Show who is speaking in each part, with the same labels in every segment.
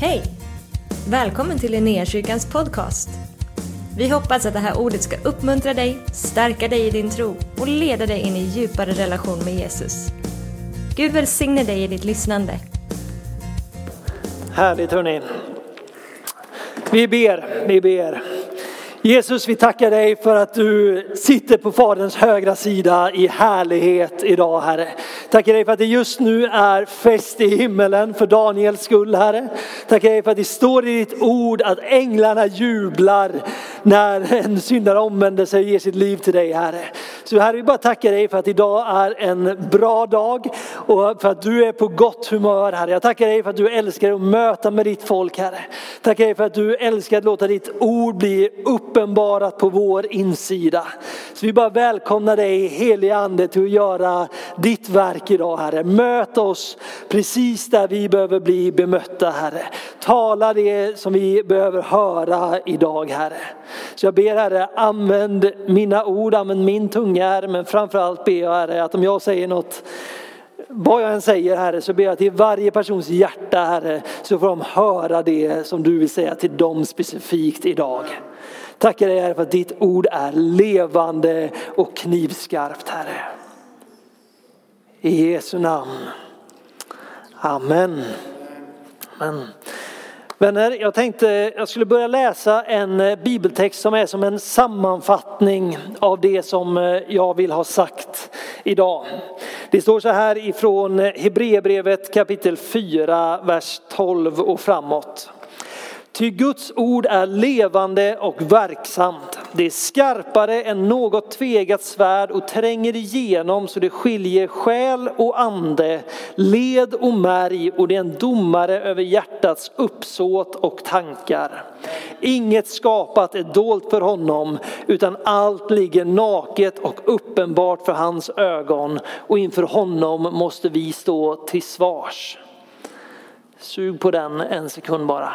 Speaker 1: Hej! Välkommen till Linnéakyrkans podcast. Vi hoppas att det här ordet ska uppmuntra dig, stärka dig i din tro och leda dig in i djupare relation med Jesus. Gud välsigne dig i ditt lyssnande.
Speaker 2: Härligt hörni. Vi ber, vi ber. Jesus, vi tackar dig för att du sitter på Faderns högra sida i härlighet idag, Herre. Tackar dig för att det just nu är fest i himmelen för Daniels skull, Herre. Tackar dig för att det står i ditt ord att änglarna jublar när en syndare omvänder sig och ger sitt liv till dig, Herre. Så Herre, vi bara tackar dig för att idag är en bra dag och för att du är på gott humör, Herre. Jag tackar dig för att du älskar att möta med ditt folk, Herre. Tackar dig för att du älskar att låta ditt ord bli uppenbarat på vår insida. Så vi bara välkomnar dig, helige Ande, till att göra ditt verk idag, Herre. Möt oss precis där vi behöver bli bemötta, Herre. Tala det som vi behöver höra idag, Herre. Så jag ber, Herre, använd mina ord, använd min tunga, Herre, men framförallt ber jag, Herre, att om jag säger något vad jag än säger Herre så ber jag till varje persons hjärta Herre så får de höra det som du vill säga till dem specifikt idag. Tackar dig Herre för att ditt ord är levande och knivskarpt Herre. I Jesu namn. Amen. Amen. Vänner, jag tänkte jag skulle börja läsa en eh, bibeltext som är som en sammanfattning av det som eh, jag vill ha sagt idag. Det står så här ifrån Hebreerbrevet kapitel 4, vers 12 och framåt. Ty Guds ord är levande och verksamt. Det är skarpare än något tvegat svärd och tränger igenom så det skiljer själ och ande, led och märg och det är en domare över hjärtats uppsåt och tankar. Inget skapat är dolt för honom utan allt ligger naket och uppenbart för hans ögon och inför honom måste vi stå till svars. Sug på den en sekund bara.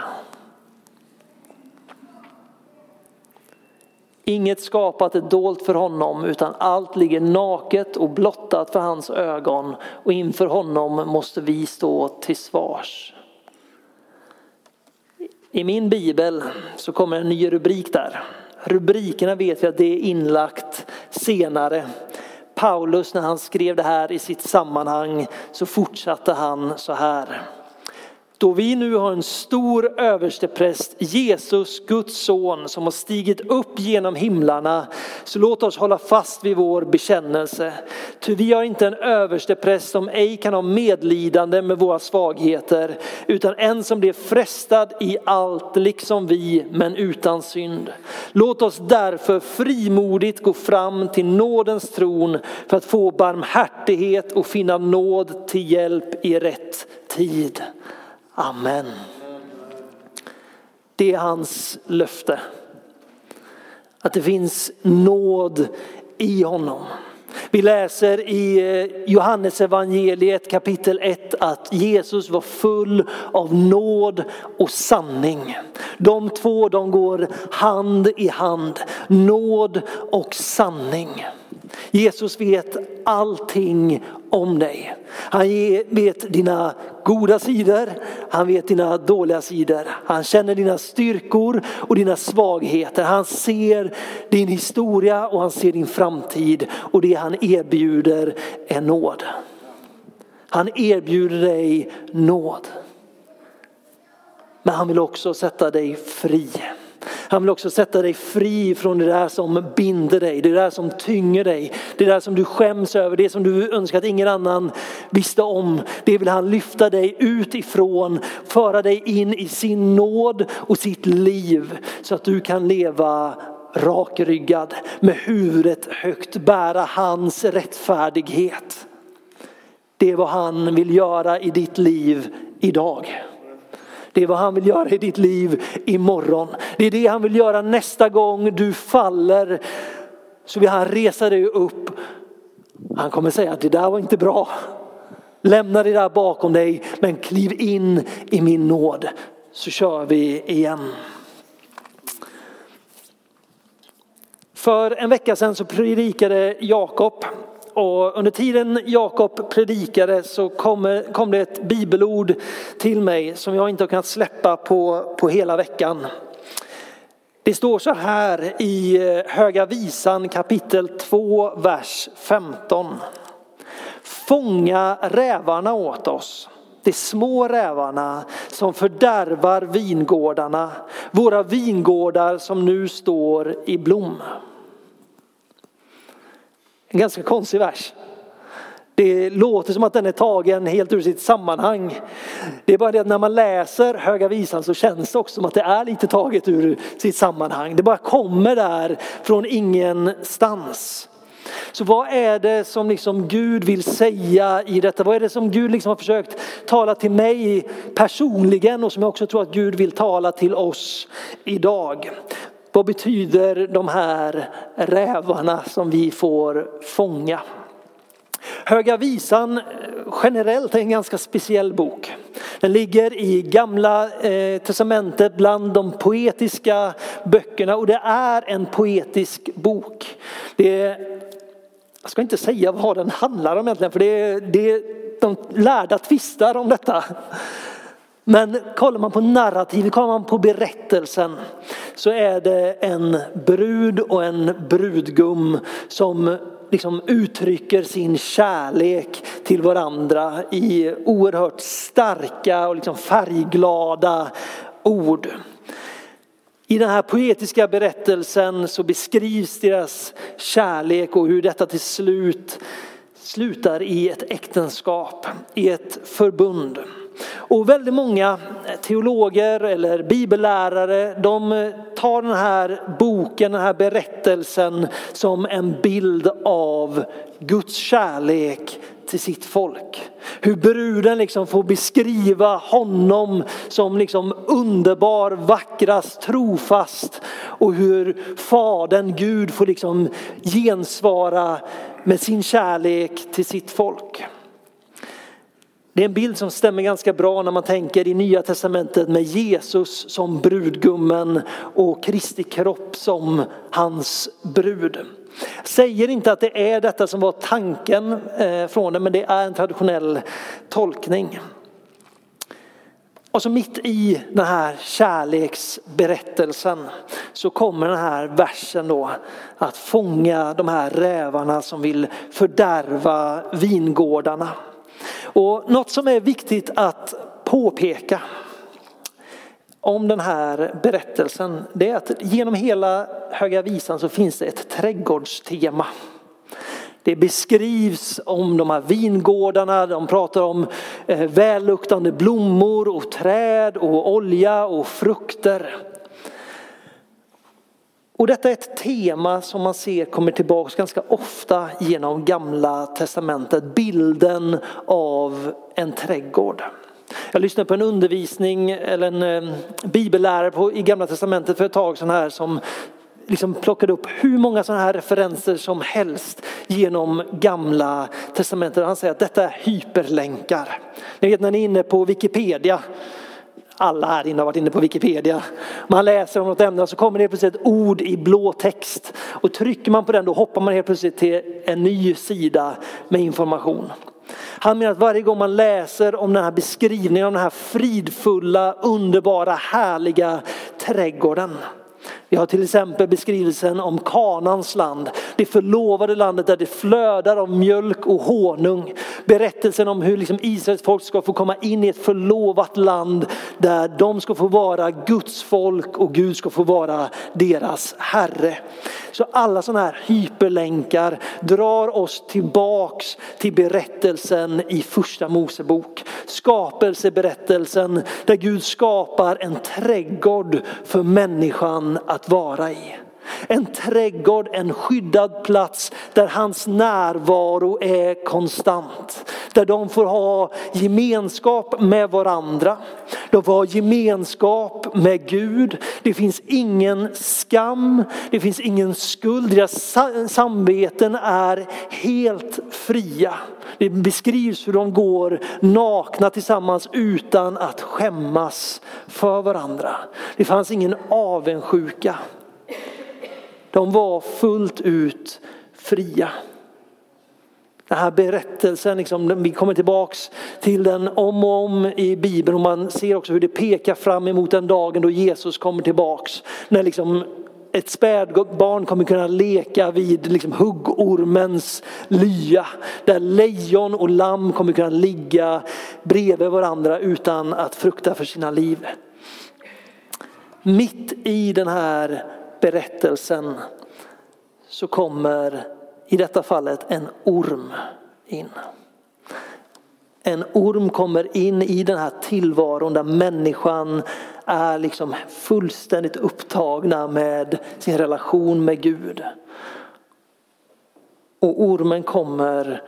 Speaker 2: Inget skapat är dolt för honom utan allt ligger naket och blottat för hans ögon och inför honom måste vi stå till svars. I min bibel så kommer en ny rubrik där. Rubrikerna vet vi att det är inlagt senare. Paulus när han skrev det här i sitt sammanhang så fortsatte han så här. Då vi nu har en stor överstepräst, Jesus, Guds son, som har stigit upp genom himlarna, så låt oss hålla fast vid vår bekännelse. Ty vi har inte en överstepräst som ej kan ha medlidande med våra svagheter, utan en som blir frestad i allt, liksom vi, men utan synd. Låt oss därför frimodigt gå fram till nådens tron för att få barmhärtighet och finna nåd till hjälp i rätt tid. Amen. Det är hans löfte. Att det finns nåd i honom. Vi läser i eh, Johannes evangeliet kapitel 1 att Jesus var full av nåd och sanning. De två de går hand i hand, nåd och sanning. Jesus vet allting om dig. Han vet dina goda sidor, han vet dina dåliga sidor. Han känner dina styrkor och dina svagheter. Han ser din historia och han ser din framtid och det han erbjuder är nåd. Han erbjuder dig nåd. Men han vill också sätta dig fri. Han vill också sätta dig fri från det där som binder dig, det där som tynger dig, det där som du skäms över, det som du önskar att ingen annan visste om. Det vill han lyfta dig ut ifrån, föra dig in i sin nåd och sitt liv så att du kan leva rakryggad med huvudet högt, bära hans rättfärdighet. Det är vad han vill göra i ditt liv idag. Det är vad han vill göra i ditt liv imorgon. Det är det han vill göra nästa gång du faller. Så vill han resa dig upp. Han kommer säga att det där var inte bra. Lämna det där bakom dig men kliv in i min nåd så kör vi igen. För en vecka sedan så predikade Jakob och under tiden Jakob predikade så kom, kom det ett bibelord till mig som jag inte har kunnat släppa på, på hela veckan. Det står så här i eh, Höga visan kapitel 2, vers 15. Fånga rävarna åt oss de små rävarna som fördärvar vingårdarna, våra vingårdar som nu står i blom. En ganska konstig vers. Det låter som att den är tagen helt ur sitt sammanhang. Det är bara det att när man läser Höga Visan så känns det också som att det är lite taget ur sitt sammanhang. Det bara kommer där från ingenstans. Så vad är det som liksom Gud vill säga i detta? Vad är det som Gud liksom har försökt tala till mig personligen och som jag också tror att Gud vill tala till oss idag? Vad betyder de här rävarna som vi får fånga? Höga visan generellt är en ganska speciell bok. Den ligger i gamla eh, testamentet bland de poetiska böckerna och det är en poetisk bok. Det jag ska inte säga vad den handlar om egentligen för det, det, de lärda tvistar om detta. Men kollar man på narrativet, kollar man på berättelsen så är det en brud och en brudgum som liksom uttrycker sin kärlek till varandra i oerhört starka och liksom färgglada ord. I den här poetiska berättelsen så beskrivs deras kärlek och hur detta till slut slutar i ett äktenskap, i ett förbund. Och väldigt många eh, teologer eller bibellärare de eh, tar den här boken, den här berättelsen som en bild av Guds kärlek till sitt folk. Hur bruden liksom får beskriva honom som liksom underbar, vackrast, trofast och hur fadern Gud får liksom gensvara med sin kärlek till sitt folk. Det är en bild som stämmer ganska bra när man tänker i Nya Testamentet med Jesus som brudgummen och Kristi kropp som hans brud. Säger inte att det är detta som var tanken eh, från det, men det är en traditionell tolkning. Och så mitt i den här kärleksberättelsen så kommer den här versen då att fånga de här rävarna som vill fördärva vingårdarna. Och något som är viktigt att påpeka om den här berättelsen det är att genom hela Höga Visan så finns det ett trädgårdstema. Det beskrivs om de här vingårdarna, de pratar om eh, välluktande blommor och träd och olja och frukter. Och detta är ett tema som man ser kommer tillbaka ganska ofta genom gamla testamentet. Bilden av en trädgård. Jag lyssnade på en undervisning eller en eh, bibellärare på, i gamla testamentet för ett tag sedan här som liksom plockade upp hur många sådana här referenser som helst genom gamla testamentet. Han säger att detta är hyperlänkar. Ni vet när ni är inne på Wikipedia alla här inne har varit inne på Wikipedia. Man läser om något ämne och så kommer det plötsligt ett ord i blå text. Och trycker man på den då hoppar man helt plötsligt till en ny sida med information. Han menar att varje gång man läser om den här beskrivningen av den här fridfulla, underbara, härliga trädgården vi har till exempel beskrivelsen om Kanans land, det förlovade landet där det flödar av mjölk och honung. Berättelsen om hur liksom Israels folk ska få komma in i ett förlovat land där de ska få vara Guds folk och Gud ska få vara deras herre. Så alla sådana här hyperlänkar drar oss tillbaks till berättelsen i första Mosebok. Skapelseberättelsen där Gud skapar en trädgård för människan att att vara i. En trädgård, en skyddad plats där hans närvaro är konstant. Där de får ha gemenskap med varandra. De får ha gemenskap med Gud. Det finns ingen skam, det finns ingen skuld. Deras samveten är helt fria. Det beskrivs hur de går nakna tillsammans utan att skämmas för varandra. Det fanns ingen avundsjuka. De var fullt ut fria. Den här berättelsen, liksom, vi kommer tillbaks till den om och om i Bibeln och man ser också hur det pekar fram emot den dagen då Jesus kommer tillbaks. När liksom ett spädbarn kommer kunna leka vid liksom huggormens lya. Där lejon och lamm kommer kunna ligga bredvid varandra utan att frukta för sina liv. Mitt i den här berättelsen så kommer i detta fallet en orm in. En orm kommer in i den här tillvaron där människan är liksom fullständigt upptagna med sin relation med Gud. Och ormen kommer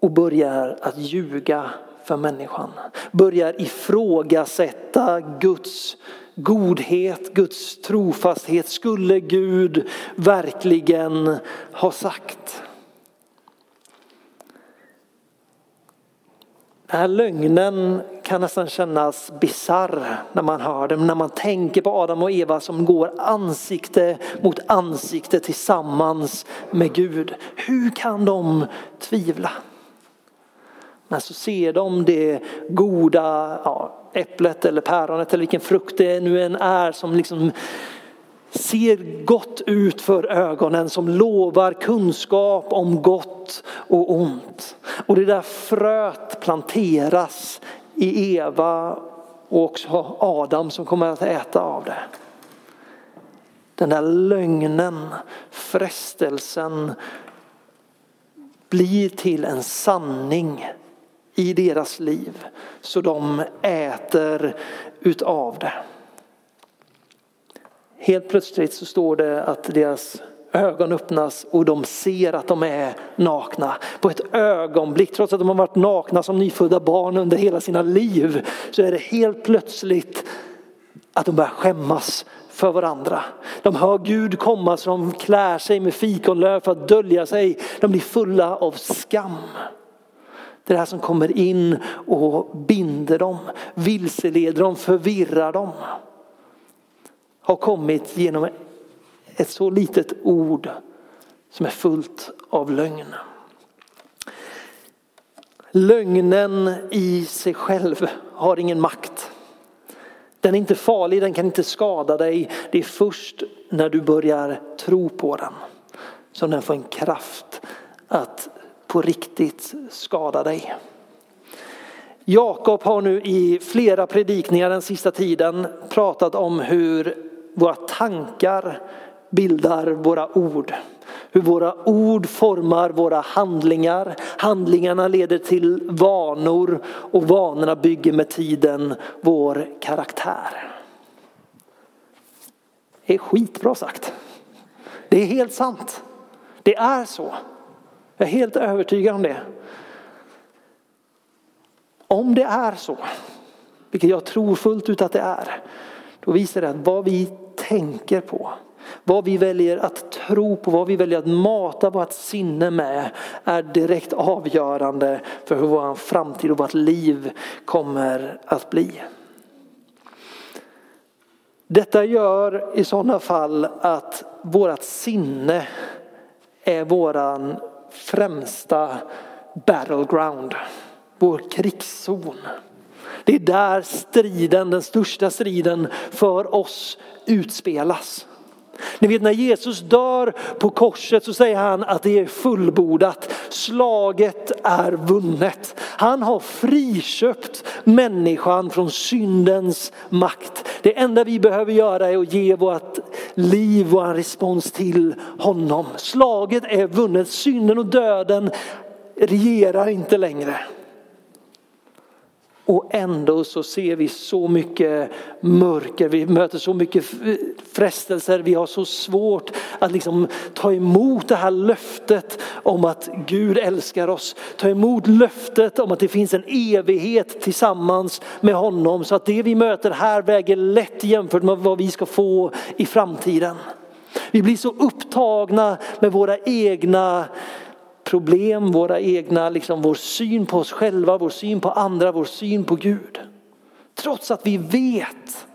Speaker 2: och börjar att ljuga för människan. Börjar ifrågasätta Guds godhet, Guds trofasthet. Skulle Gud verkligen ha sagt? Den här lögnen kan nästan kännas bizarr när man hör den, när man tänker på Adam och Eva som går ansikte mot ansikte tillsammans med Gud. Hur kan de tvivla? Men så ser de det goda ja, äpplet eller päronet eller vilken frukt det nu än är som liksom ser gott ut för ögonen som lovar kunskap om gott och ont. Och det där fröet planteras i Eva och också Adam som kommer att äta av det. Den där lögnen, frestelsen blir till en sanning i deras liv så de äter utav det. Helt plötsligt så står det att deras ögon öppnas och de ser att de är nakna. På ett ögonblick, trots att de har varit nakna som nyfödda barn under hela sina liv, så är det helt plötsligt att de börjar skämmas för varandra. De hör Gud komma så de klär sig med fikonlöv för att dölja sig. De blir fulla av skam. Det är det här som kommer in och binder dem, vilseleder dem, förvirrar dem har kommit genom ett så litet ord som är fullt av lögn. Lögnen i sig själv har ingen makt. Den är inte farlig, den kan inte skada dig. Det är först när du börjar tro på den som den får en kraft att på riktigt skada dig. Jakob har nu i flera predikningar den sista tiden pratat om hur våra tankar bildar våra ord. Hur våra ord formar våra handlingar. Handlingarna leder till vanor och vanorna bygger med tiden vår karaktär. Det är skitbra sagt. Det är helt sant. Det är så. Jag är helt övertygad om det. Om det är så, vilket jag tror fullt ut att det är, då visar det att vad vi tänker på, vad vi väljer att tro på, vad vi väljer att mata vårt sinne med är direkt avgörande för hur vår framtid och vårt liv kommer att bli. Detta gör i sådana fall att vårt sinne är våran främsta battleground, vår krigszon. Det är där striden, den största striden för oss utspelas. Ni vet när Jesus dör på korset så säger han att det är fullbordat. Slaget är vunnet. Han har friköpt människan från syndens makt. Det enda vi behöver göra är att ge vårt liv, och en respons till honom. Slaget är vunnet. Synden och döden regerar inte längre. Och ändå så ser vi så mycket mörker, vi möter så mycket frestelser, vi har så svårt att liksom ta emot det här löftet om att Gud älskar oss. Ta emot löftet om att det finns en evighet tillsammans med honom så att det vi möter här väger lätt jämfört med vad vi ska få i framtiden. Vi blir så upptagna med våra egna problem, våra egna, liksom vår syn på oss själva, vår syn på andra, vår syn på Gud. Trots att vi vet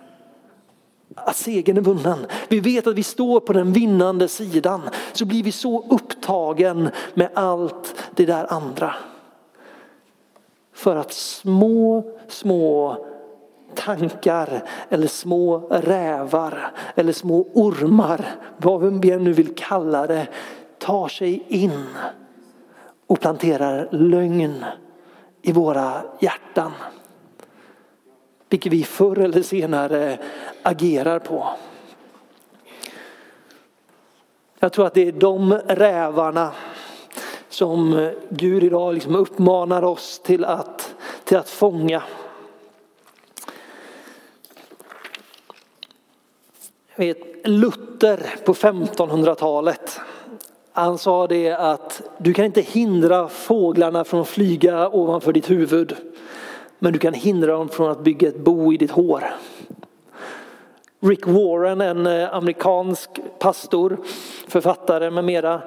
Speaker 2: att segern är vunnen. Vi vet att vi står på den vinnande sidan. Så blir vi så upptagen med allt det där andra. För att små, små tankar eller små rävar eller små ormar, vad vi nu vill kalla det, tar sig in och planterar lögn i våra hjärtan. Vilket vi förr eller senare agerar på. Jag tror att det är de rävarna som Gud idag liksom uppmanar oss till att, till att fånga. Jag vet, Luther på 1500-talet han sa det att du kan inte hindra fåglarna från att flyga ovanför ditt huvud. Men du kan hindra dem från att bygga ett bo i ditt hår. Rick Warren, en eh, amerikansk pastor, författare med mera.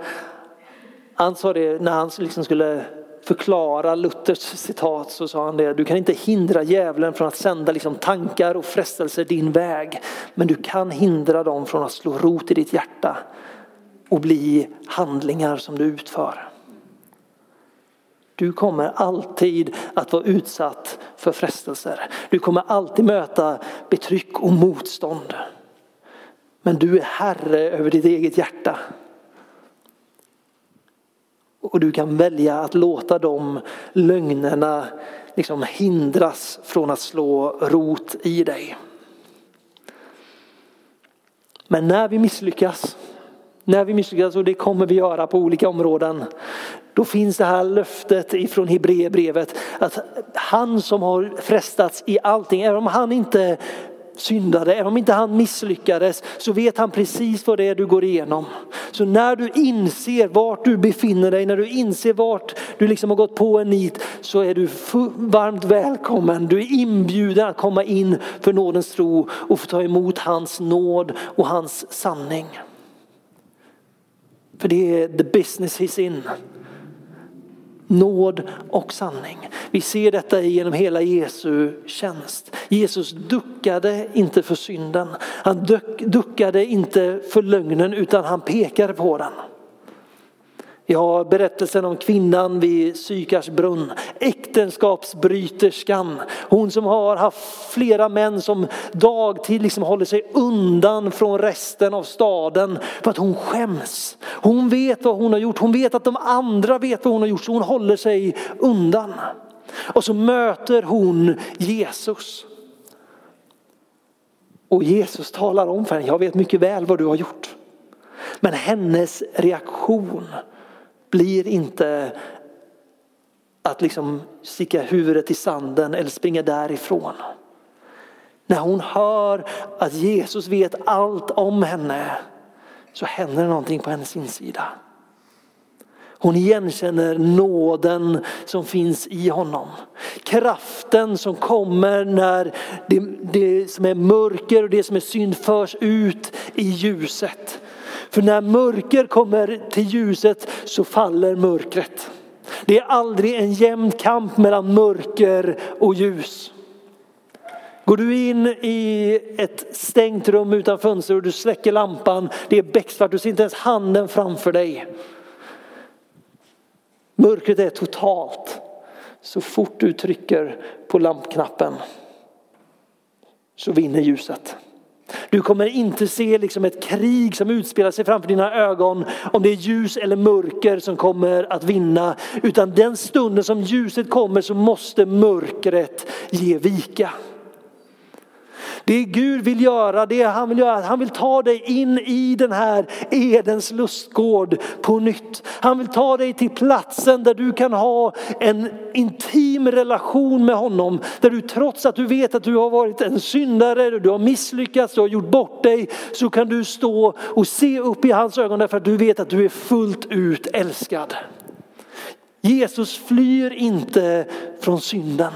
Speaker 2: Han sa det när han liksom skulle förklara Luthers citat så sa han det. Du kan inte hindra djävulen från att sända liksom tankar och frestelser din väg. Men du kan hindra dem från att slå rot i ditt hjärta och bli handlingar som du utför. Du kommer alltid att vara utsatt för frestelser. Du kommer alltid möta betryck och motstånd. Men du är herre över ditt eget hjärta. Och du kan välja att låta de lögnerna liksom hindras från att slå rot i dig. Men när vi misslyckas när vi misslyckas, och det kommer vi göra på olika områden, då finns det här löftet ifrån Hebreerbrevet att han som har frestats i allting, även om han inte syndade, även om inte han misslyckades så vet han precis vad det är du går igenom. Så när du inser vart du befinner dig, när du inser vart du liksom har gått på en nit så är du varmt välkommen. Du är inbjuden att komma in för nådens tro och få ta emot hans nåd och hans sanning. För det är the business he's in. Nåd och sanning. Vi ser detta genom hela Jesu tjänst. Jesus duckade inte för synden. Han duckade inte för lögnen utan han pekade på den. Vi har berättelsen om kvinnan vid Sykars brunn, äktenskapsbryterskan. Hon som har haft flera män som dagtid liksom håller sig undan från resten av staden för att hon skäms. Hon vet vad hon har gjort, hon vet att de andra vet vad hon har gjort så hon håller sig undan. Och så möter hon Jesus. Och Jesus talar om för henne, jag vet mycket väl vad du har gjort. Men hennes reaktion blir inte att liksom sticka huvudet i sanden eller springa därifrån. När hon hör att Jesus vet allt om henne så händer det någonting på hennes insida. Hon igenkänner nåden som finns i honom. Kraften som kommer när det, det som är mörker och det som är synd förs ut i ljuset. För när mörker kommer till ljuset så faller mörkret. Det är aldrig en jämn kamp mellan mörker och ljus. Går du in i ett stängt rum utan fönster och du släcker lampan, det är becksvart, du ser inte ens handen framför dig. Mörkret är totalt. Så fort du trycker på lampknappen så vinner ljuset. Du kommer inte se liksom ett krig som utspelar sig framför dina ögon om det är ljus eller mörker som kommer att vinna. Utan den stunden som ljuset kommer så måste mörkret ge vika. Det Gud vill göra, det han vill göra, han vill ta dig in i den här Edens lustgård på nytt. Han vill ta dig till platsen där du kan ha en intim relation med honom. Där du trots att du vet att du har varit en syndare, du har misslyckats, du har gjort bort dig. Så kan du stå och se upp i hans ögon därför att du vet att du är fullt ut älskad. Jesus flyr inte från synden.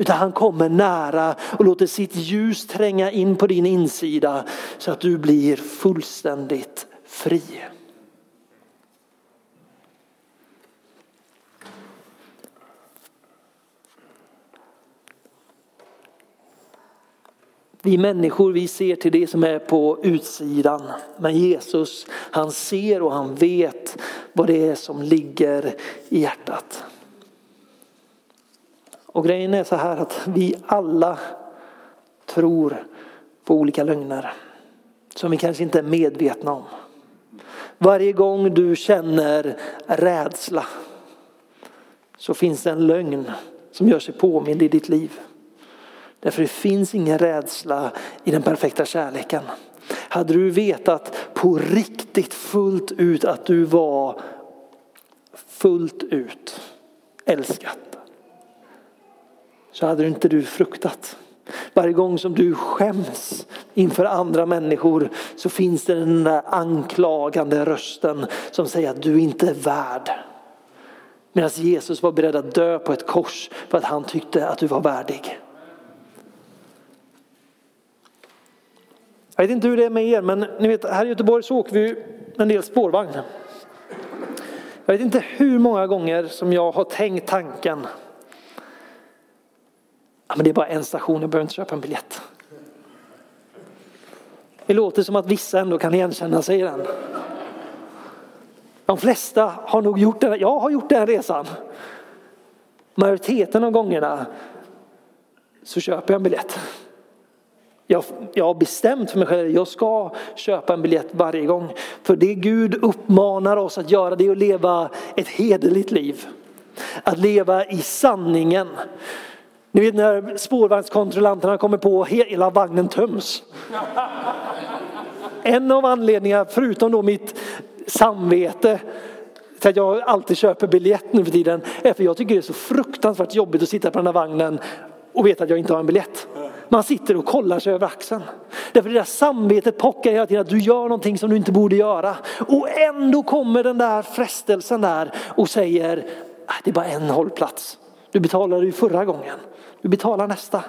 Speaker 2: Utan han kommer nära och låter sitt ljus tränga in på din insida så att du blir fullständigt fri. Vi människor vi ser till det som är på utsidan. Men Jesus han ser och han vet vad det är som ligger i hjärtat. Och grejen är så här att vi alla tror på olika lögner som vi kanske inte är medvetna om. Varje gång du känner rädsla så finns det en lögn som gör sig påmind i ditt liv. Därför det finns ingen rädsla i den perfekta kärleken. Hade du vetat på riktigt fullt ut att du var fullt ut älskad så hade inte du fruktat. Varje gång som du skäms inför andra människor så finns det den där anklagande rösten som säger att du inte är värd. Medan Jesus var beredd att dö på ett kors för att han tyckte att du var värdig. Jag vet inte hur det är med er men ni vet här i Göteborg så åker vi en del spårvagn. Jag vet inte hur många gånger som jag har tänkt tanken Ja, men det är bara en station, jag behöver inte köpa en biljett. Det låter som att vissa ändå kan igenkänna sig i den. De flesta har nog gjort den, jag har gjort den resan. Majoriteten av gångerna så köper jag en biljett. Jag, jag har bestämt för mig själv, jag ska köpa en biljett varje gång. För det Gud uppmanar oss att göra det är att leva ett hederligt liv. Att leva i sanningen. Ni vet när spårvagnskontrollanterna kommer på hela vagnen töms. En av anledningarna, förutom då mitt samvete, till att jag alltid köper biljett nu för tiden, är för jag tycker det är så fruktansvärt jobbigt att sitta på den här vagnen och veta att jag inte har en biljett. Man sitter och kollar sig över axeln. Därför det där samvetet pockar hela tiden att du gör någonting som du inte borde göra. Och ändå kommer den där frestelsen där och säger, ah, det är bara en hållplats. Du betalade ju förra gången. Du betalar nästa.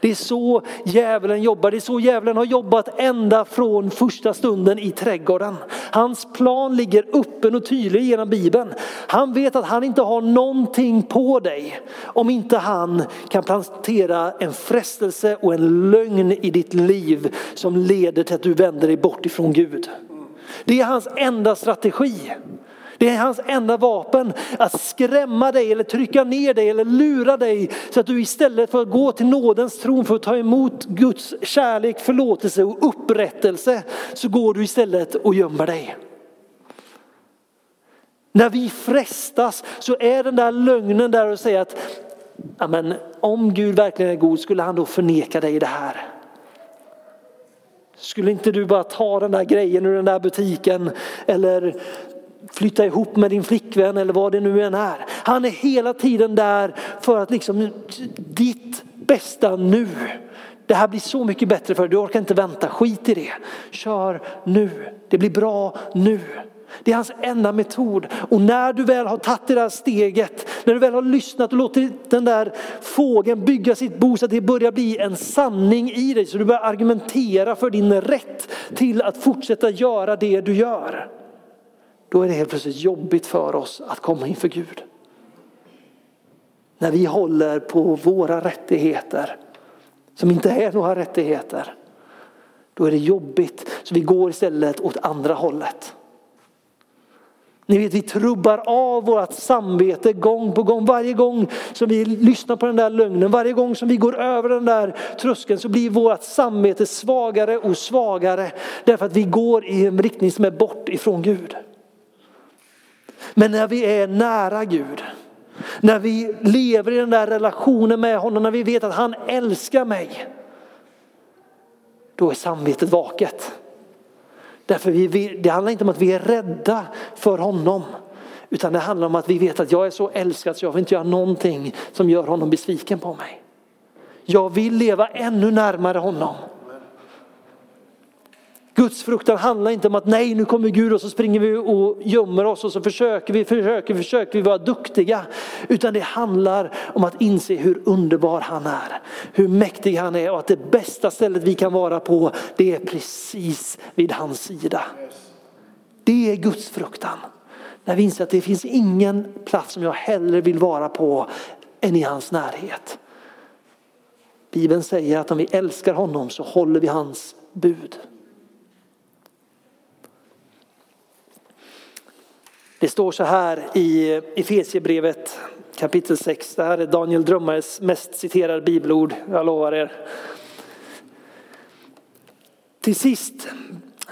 Speaker 2: Det är så djävulen jobbar. Det är så djävulen har jobbat ända från första stunden i trädgården. Hans plan ligger öppen och tydlig genom Bibeln. Han vet att han inte har någonting på dig om inte han kan plantera en frestelse och en lögn i ditt liv som leder till att du vänder dig bort ifrån Gud. Det är hans enda strategi. Det är hans enda vapen att skrämma dig eller trycka ner dig eller lura dig så att du istället för att gå till nådens tron för att ta emot Guds kärlek, förlåtelse och upprättelse så går du istället och gömmer dig. När vi frestas så är den där lögnen där och säger att amen, om Gud verkligen är god skulle han då förneka dig det här. Skulle inte du bara ta den där grejen ur den där butiken eller flytta ihop med din flickvän eller vad det nu än är. Han är hela tiden där för att liksom ditt bästa nu. Det här blir så mycket bättre för dig, du orkar inte vänta, skit i det. Kör nu, det blir bra nu. Det är hans enda metod. Och när du väl har tagit det där steget, när du väl har lyssnat och låtit den där fågeln bygga sitt bo så att det börjar bli en sanning i dig, så du börjar argumentera för din rätt till att fortsätta göra det du gör då är det helt plötsligt jobbigt för oss att komma inför Gud. När vi håller på våra rättigheter, som inte är några rättigheter, då är det jobbigt. Så vi går istället åt andra hållet. Ni vet vi trubbar av vårt samvete gång på gång. Varje gång som vi lyssnar på den där lögnen, varje gång som vi går över den där tröskeln så blir vårt samvete svagare och svagare. Därför att vi går i en riktning som är bort ifrån Gud. Men när vi är nära Gud, när vi lever i den där relationen med honom, när vi vet att han älskar mig. Då är samvetet vaket. Därför vi, det handlar inte om att vi är rädda för honom. Utan det handlar om att vi vet att jag är så älskad så jag vill inte göra någonting som gör honom besviken på mig. Jag vill leva ännu närmare honom. Guds fruktan handlar inte om att nej nu kommer Gud och så springer vi och gömmer oss och så försöker vi, försöker, försöker vi vara duktiga. Utan det handlar om att inse hur underbar han är, hur mäktig han är och att det bästa stället vi kan vara på det är precis vid hans sida. Det är Guds fruktan. När vi inser att det finns ingen plats som jag hellre vill vara på än i hans närhet. Bibeln säger att om vi älskar honom så håller vi hans bud. Det står så här i Efesiebrevet kapitel 6. Det här är Daniel Drömmares mest citerade bibelord, jag lovar er. Till sist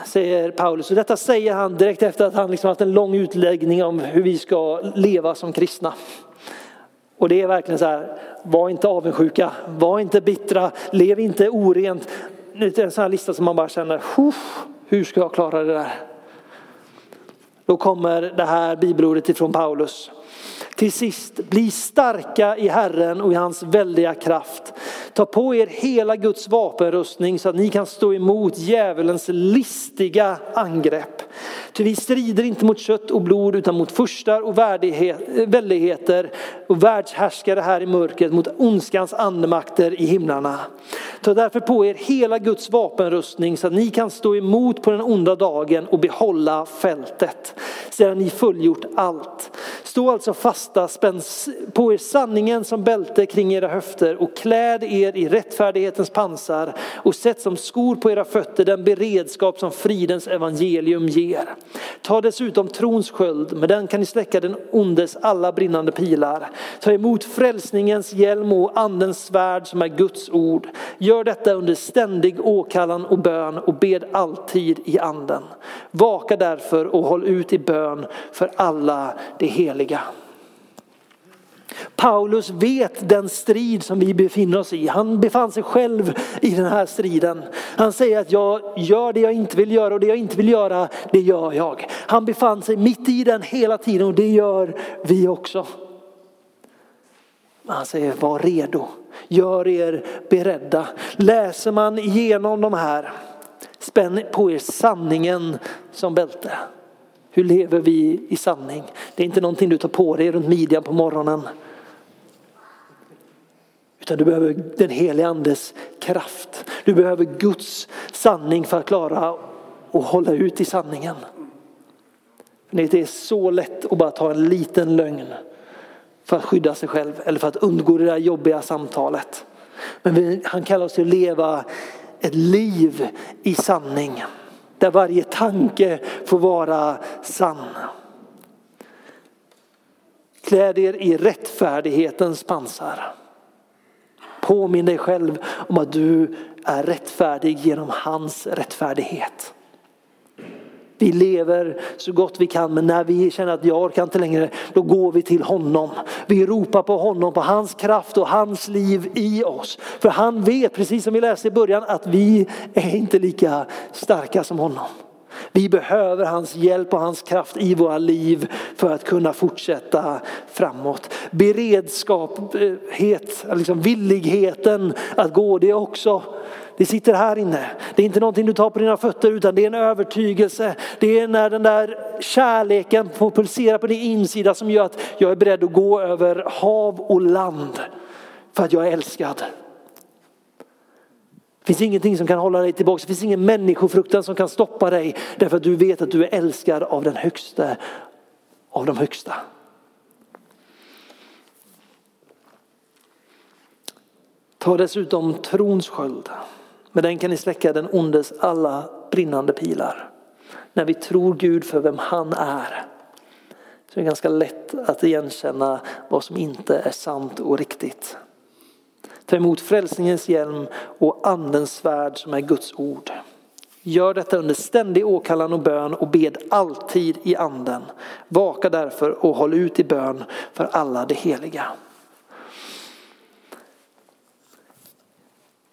Speaker 2: säger Paulus, och detta säger han direkt efter att han liksom haft en lång utläggning om hur vi ska leva som kristna. Och det är verkligen så här, var inte avundsjuka, var inte bittra, lev inte orent. Det är en sån här lista som man bara känner, hur ska jag klara det där? Då kommer det här bibelordet ifrån Paulus. Till sist, bli starka i Herren och i hans väldiga kraft. Ta på er hela Guds vapenrustning så att ni kan stå emot djävulens listiga angrepp. Ty vi strider inte mot kött och blod utan mot furstar och väldigheter och världshärskare här i mörkret, mot ondskans andemakter i himlarna. Ta därför på er hela Guds vapenrustning så att ni kan stå emot på den onda dagen och behålla fältet sedan ni fullgjort allt. Stå alltså fast fasta, spänn på er sanningen som bälte kring era höfter och kläd er i rättfärdighetens pansar och sätt som skor på era fötter den beredskap som fridens evangelium ger. Ta dessutom trons sköld, med den kan ni släcka den ondes alla brinnande pilar. Ta emot frälsningens hjälm och andens svärd som är Guds ord. Gör detta under ständig åkallan och bön och bed alltid i anden. Vaka därför och håll ut i bön för alla de heliga. Paulus vet den strid som vi befinner oss i. Han befann sig själv i den här striden. Han säger att jag gör det jag inte vill göra och det jag inte vill göra, det gör jag. Han befann sig mitt i den hela tiden och det gör vi också. Han säger var redo, gör er beredda. Läser man igenom de här, spänn på er sanningen som bälte. Hur lever vi i sanning? Det är inte någonting du tar på dig runt midjan på morgonen. Utan du behöver den helige andes kraft. Du behöver Guds sanning för att klara och hålla ut i sanningen. Det är så lätt att bara ta en liten lögn för att skydda sig själv eller för att undgå det där jobbiga samtalet. Men han kallar oss till att leva ett liv i sanning. Där varje tanke får vara sann. Kläd er i rättfärdighetens pansar. Påminn dig själv om att du är rättfärdig genom hans rättfärdighet. Vi lever så gott vi kan men när vi känner att jag orkar inte längre då går vi till honom. Vi ropar på honom, på hans kraft och hans liv i oss. För han vet, precis som vi läste i början, att vi är inte lika starka som honom. Vi behöver hans hjälp och hans kraft i våra liv för att kunna fortsätta framåt. Beredskaphet, liksom villigheten att gå, det är också det sitter här inne. Det är inte någonting du tar på dina fötter utan det är en övertygelse. Det är när den där kärleken får pulsera på din insida som gör att jag är beredd att gå över hav och land för att jag är älskad. Det finns ingenting som kan hålla dig tillbaka. Det finns ingen människofruktan som kan stoppa dig därför att du vet att du är älskad av den högsta av de högsta. Ta dessutom trons sköld. Med den kan ni släcka den ondes alla brinnande pilar. När vi tror Gud för vem han är så är det ganska lätt att igenkänna vad som inte är sant och riktigt. Ta emot frälsningens hjälm och andens svärd som är Guds ord. Gör detta under ständig åkallan och bön och bed alltid i anden. Vaka därför och håll ut i bön för alla de heliga.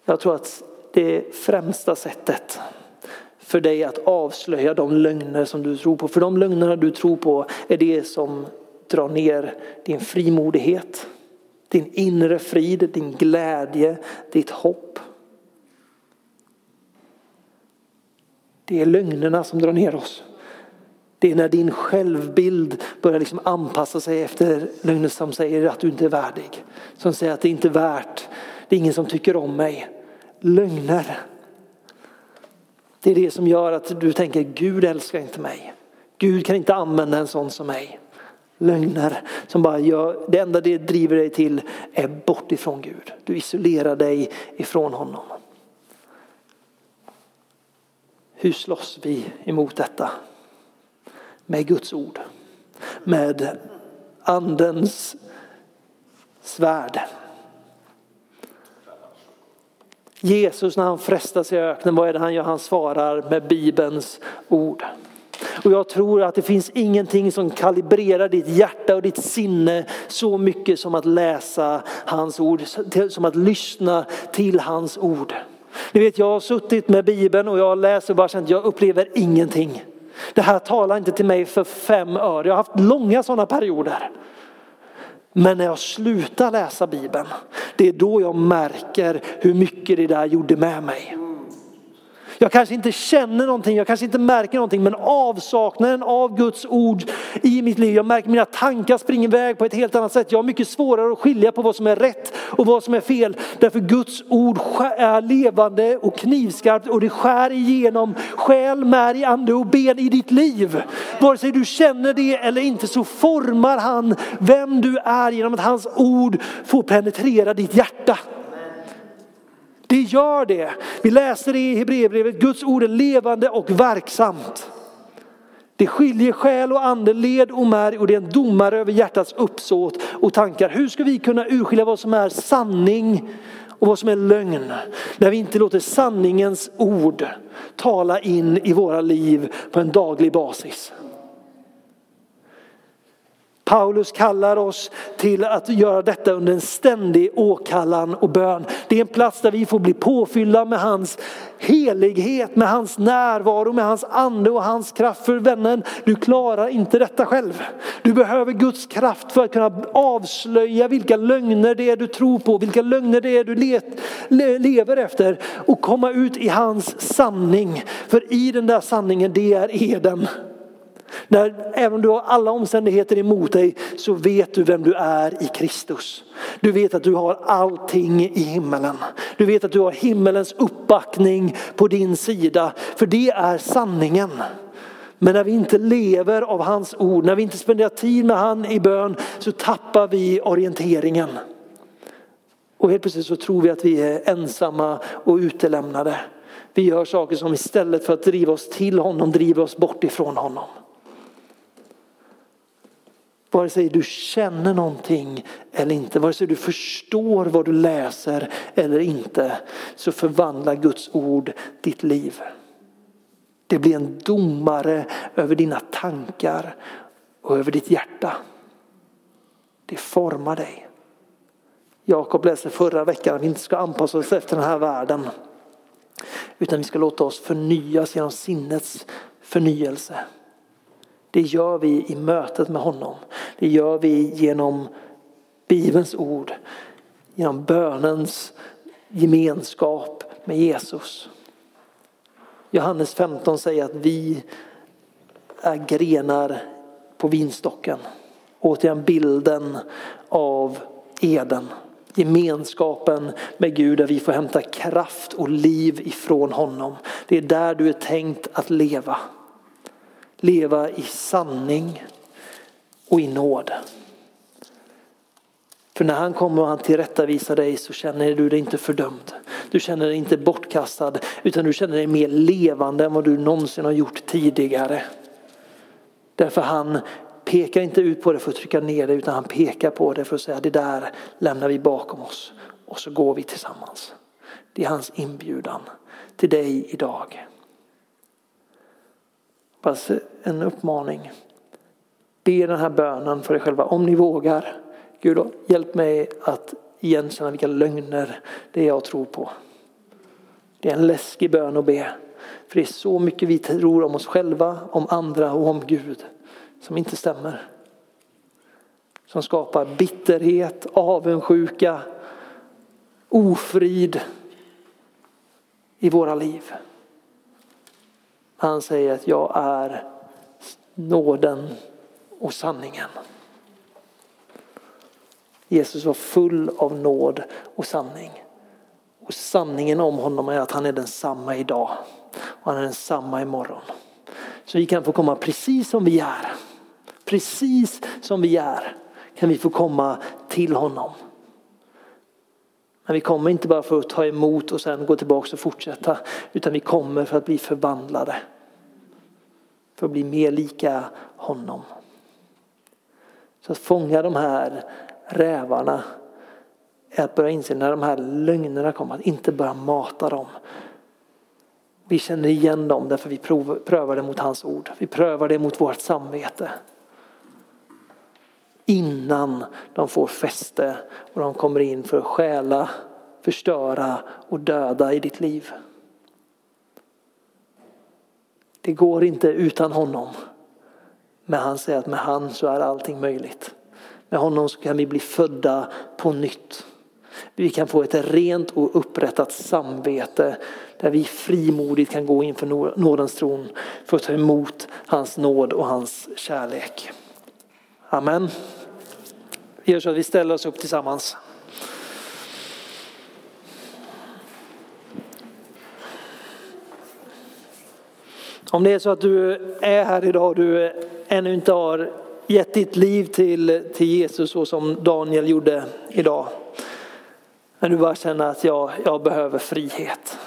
Speaker 2: Jag tror att det främsta sättet för dig att avslöja de lögner som du tror på. För de lögnerna du tror på är det som drar ner din frimodighet, din inre frid, din glädje, ditt hopp. Det är lögnerna som drar ner oss. Det är när din självbild börjar liksom anpassa sig efter lögner som säger att du inte är värdig. Som säger att det inte är värt, det är ingen som tycker om mig lögner. Det är det som gör att du tänker Gud älskar inte mig. Gud kan inte använda en sån som mig. lögner som bara gör, det enda det driver dig till är bort ifrån Gud. Du isolerar dig ifrån honom. Hur slåss vi emot detta? Med Guds ord. Med andens svärd. Jesus när han frestas i öknen, vad är det han gör? Han svarar med Bibelns ord. Och jag tror att det finns ingenting som kalibrerar ditt hjärta och ditt sinne så mycket som att läsa hans ord, som att lyssna till hans ord. Ni vet jag har suttit med Bibeln och jag läser och bara känt jag upplever ingenting. Det här talar inte till mig för fem öre. Jag har haft långa sådana perioder. Men när jag slutar läsa Bibeln, det är då jag märker hur mycket det där gjorde med mig. Jag kanske inte känner någonting, jag kanske inte märker någonting, men avsaknaden av Guds ord i mitt liv, jag märker mina tankar springer iväg på ett helt annat sätt. Jag har mycket svårare att skilja på vad som är rätt och vad som är fel. Därför Guds ord är levande och knivskarpt och det skär igenom själ, märg, ande och ben i ditt liv. Vare sig du känner det eller inte så formar han vem du är genom att hans ord får penetrera ditt hjärta. Det gör det. Vi läser det i Hebreerbrevet, Guds ord är levande och verksamt. Det skiljer själ och ande, led och märg och det är en domare över hjärtats uppsåt och tankar. Hur ska vi kunna urskilja vad som är sanning och vad som är lögn? När vi inte låter sanningens ord tala in i våra liv på en daglig basis. Paulus kallar oss till att göra detta under en ständig åkallan och bön. Det är en plats där vi får bli påfyllda med hans helighet, med hans närvaro, med hans ande och hans kraft. För vännen, du klarar inte detta själv. Du behöver Guds kraft för att kunna avslöja vilka lögner det är du tror på, vilka lögner det är du lever efter och komma ut i hans sanning. För i den där sanningen, det är Eden. När, även om du har alla omständigheter emot dig så vet du vem du är i Kristus. Du vet att du har allting i himmelen. Du vet att du har himmelens uppbackning på din sida. För det är sanningen. Men när vi inte lever av hans ord, när vi inte spenderar tid med han i bön så tappar vi orienteringen. Och helt plötsligt så tror vi att vi är ensamma och utelämnade. Vi gör saker som istället för att driva oss till honom driver oss bort ifrån honom. Vare sig du känner någonting eller inte, vare sig du förstår vad du läser eller inte, så förvandlar Guds ord ditt liv. Det blir en domare över dina tankar och över ditt hjärta. Det formar dig. Jakob läste förra veckan att vi inte ska anpassa oss efter den här världen. Utan vi ska låta oss förnyas genom sinnets förnyelse. Det gör vi i mötet med honom. Det gör vi genom Bibelns ord, genom bönens gemenskap med Jesus. Johannes 15 säger att vi är grenar på vinstocken. Återigen bilden av Eden. Gemenskapen med Gud där vi får hämta kraft och liv ifrån honom. Det är där du är tänkt att leva leva i sanning och i nåd. För när han kommer och han tillrättavisar dig så känner du dig inte fördömd. Du känner dig inte bortkastad utan du känner dig mer levande än vad du någonsin har gjort tidigare. Därför han pekar inte ut på det för att trycka ner det utan han pekar på det för att säga det där lämnar vi bakom oss och så går vi tillsammans. Det är hans inbjudan till dig idag. En uppmaning. Be den här bönen för dig själva om ni vågar. Gud hjälp mig att igenkänna vilka lögner det är jag tror på. Det är en läskig bön att be. För det är så mycket vi tror om oss själva, om andra och om Gud som inte stämmer. Som skapar bitterhet, avundsjuka, ofrid i våra liv. Han säger att jag är nåden och sanningen. Jesus var full av nåd och sanning. Och sanningen om honom är att han är densamma idag och han är densamma imorgon. Så vi kan få komma precis som vi är. precis som vi är kan vi få komma till honom. Men vi kommer inte bara för att ta emot och sen gå tillbaka och fortsätta. Utan vi kommer för att bli förvandlade. För att bli mer lika honom. Så att fånga de här rävarna är att börja inse när de här lögnerna kommer, att inte börja mata dem. Vi känner igen dem därför vi prövar det mot hans ord. Vi prövar det mot vårt samvete. Innan de får fäste och de kommer in för att stjäla, förstöra och döda i ditt liv. Det går inte utan honom. Men han säger att med han så är allting möjligt. Med honom så kan vi bli födda på nytt. Vi kan få ett rent och upprättat samvete där vi frimodigt kan gå inför nådens tron för att ta emot hans nåd och hans kärlek. Amen. Vi gör så att vi ställer oss upp tillsammans. Om det är så att du är här idag och du ännu inte har gett ditt liv till, till Jesus så som Daniel gjorde idag. Men du bara känner att jag, jag behöver frihet.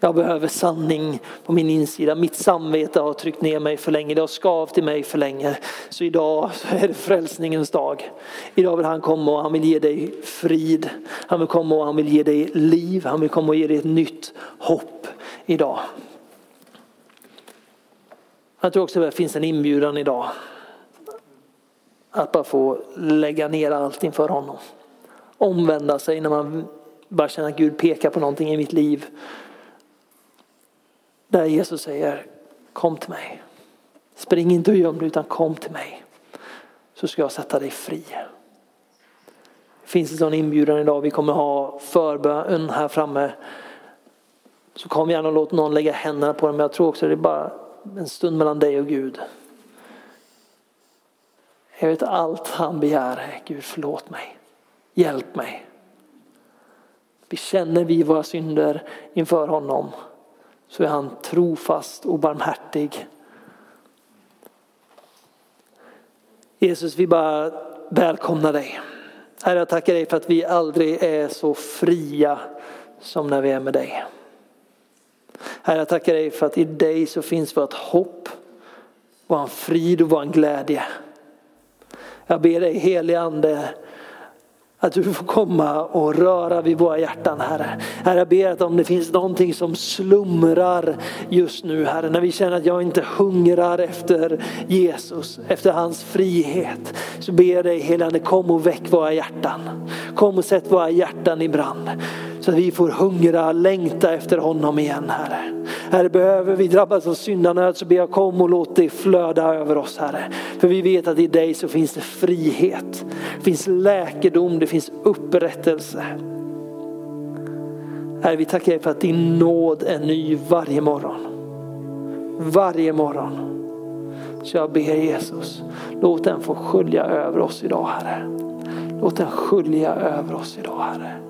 Speaker 2: Jag behöver sanning på min insida. Mitt samvete har tryckt ner mig för länge. Det har skavt i mig för länge. Så idag så är det frälsningens dag. Idag vill han komma och han vill ge dig frid. Han vill komma och han vill ge dig liv. Han vill komma och ge dig ett nytt hopp idag. Jag tror också att det finns en inbjudan idag. Att bara få lägga ner allt inför honom. Omvända sig när man bara känner att Gud pekar på någonting i mitt liv. Där Jesus säger kom till mig. Spring inte och göm dig utan kom till mig. Så ska jag sätta dig fri. Det finns en sån inbjudan idag. Vi kommer ha förbön här framme. Så kom gärna och låt någon lägga händerna på dem. Men jag tror också det är bara en stund mellan dig och Gud. Jag vet allt han begär är Gud förlåt mig. Hjälp mig. Vi känner vi våra synder inför honom så är han trofast och barmhärtig. Jesus, vi bara välkomnar dig. Herre, jag tackar dig för att vi aldrig är så fria som när vi är med dig. Herre, jag tackar dig för att i dig så finns vårt hopp, vår frid och vår glädje. Jag ber dig helige Ande att du får komma och röra vid våra hjärtan Herre. Herre jag ber att om det finns någonting som slumrar just nu Herre, när vi känner att jag inte hungrar efter Jesus, efter hans frihet. Så ber jag dig helige Ande, kom och väck våra hjärtan. Kom och sätt våra hjärtan i brand. Så att vi får hungra, längta efter honom igen Herre. Herre behöver vi drabbas av syndanöd så ber jag kom och låt det flöda över oss Herre. För vi vet att i dig så finns det frihet, det finns läkedom, det finns upprättelse. Herre vi tackar dig för att din nåd är ny varje morgon. Varje morgon. Så jag ber Jesus, låt den få skölja över oss idag Herre. Låt den skölja över oss idag Herre.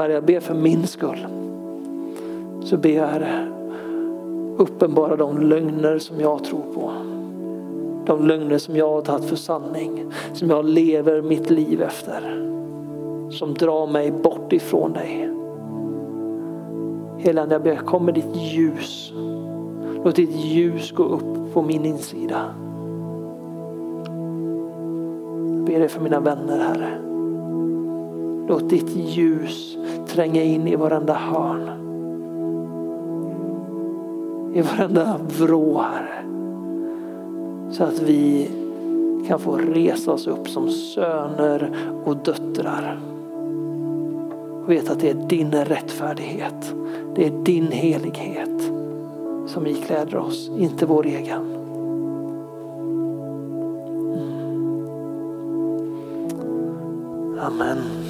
Speaker 2: Herre, jag ber för min skull. Så ber jag Herre, uppenbara de lögner som jag tror på. De lögner som jag har tagit för sanning, som jag lever mitt liv efter. Som drar mig bort ifrån dig. Helande, jag ber, kom med ditt ljus. Låt ditt ljus gå upp på min insida. Jag ber dig för mina vänner, Herre. Låt ditt ljus tränga in i varenda hörn. I varenda vrå, Herre. Så att vi kan få resa oss upp som söner och döttrar. Och veta att det är din rättfärdighet, det är din helighet som ikläder oss, inte vår egen. Mm. Amen.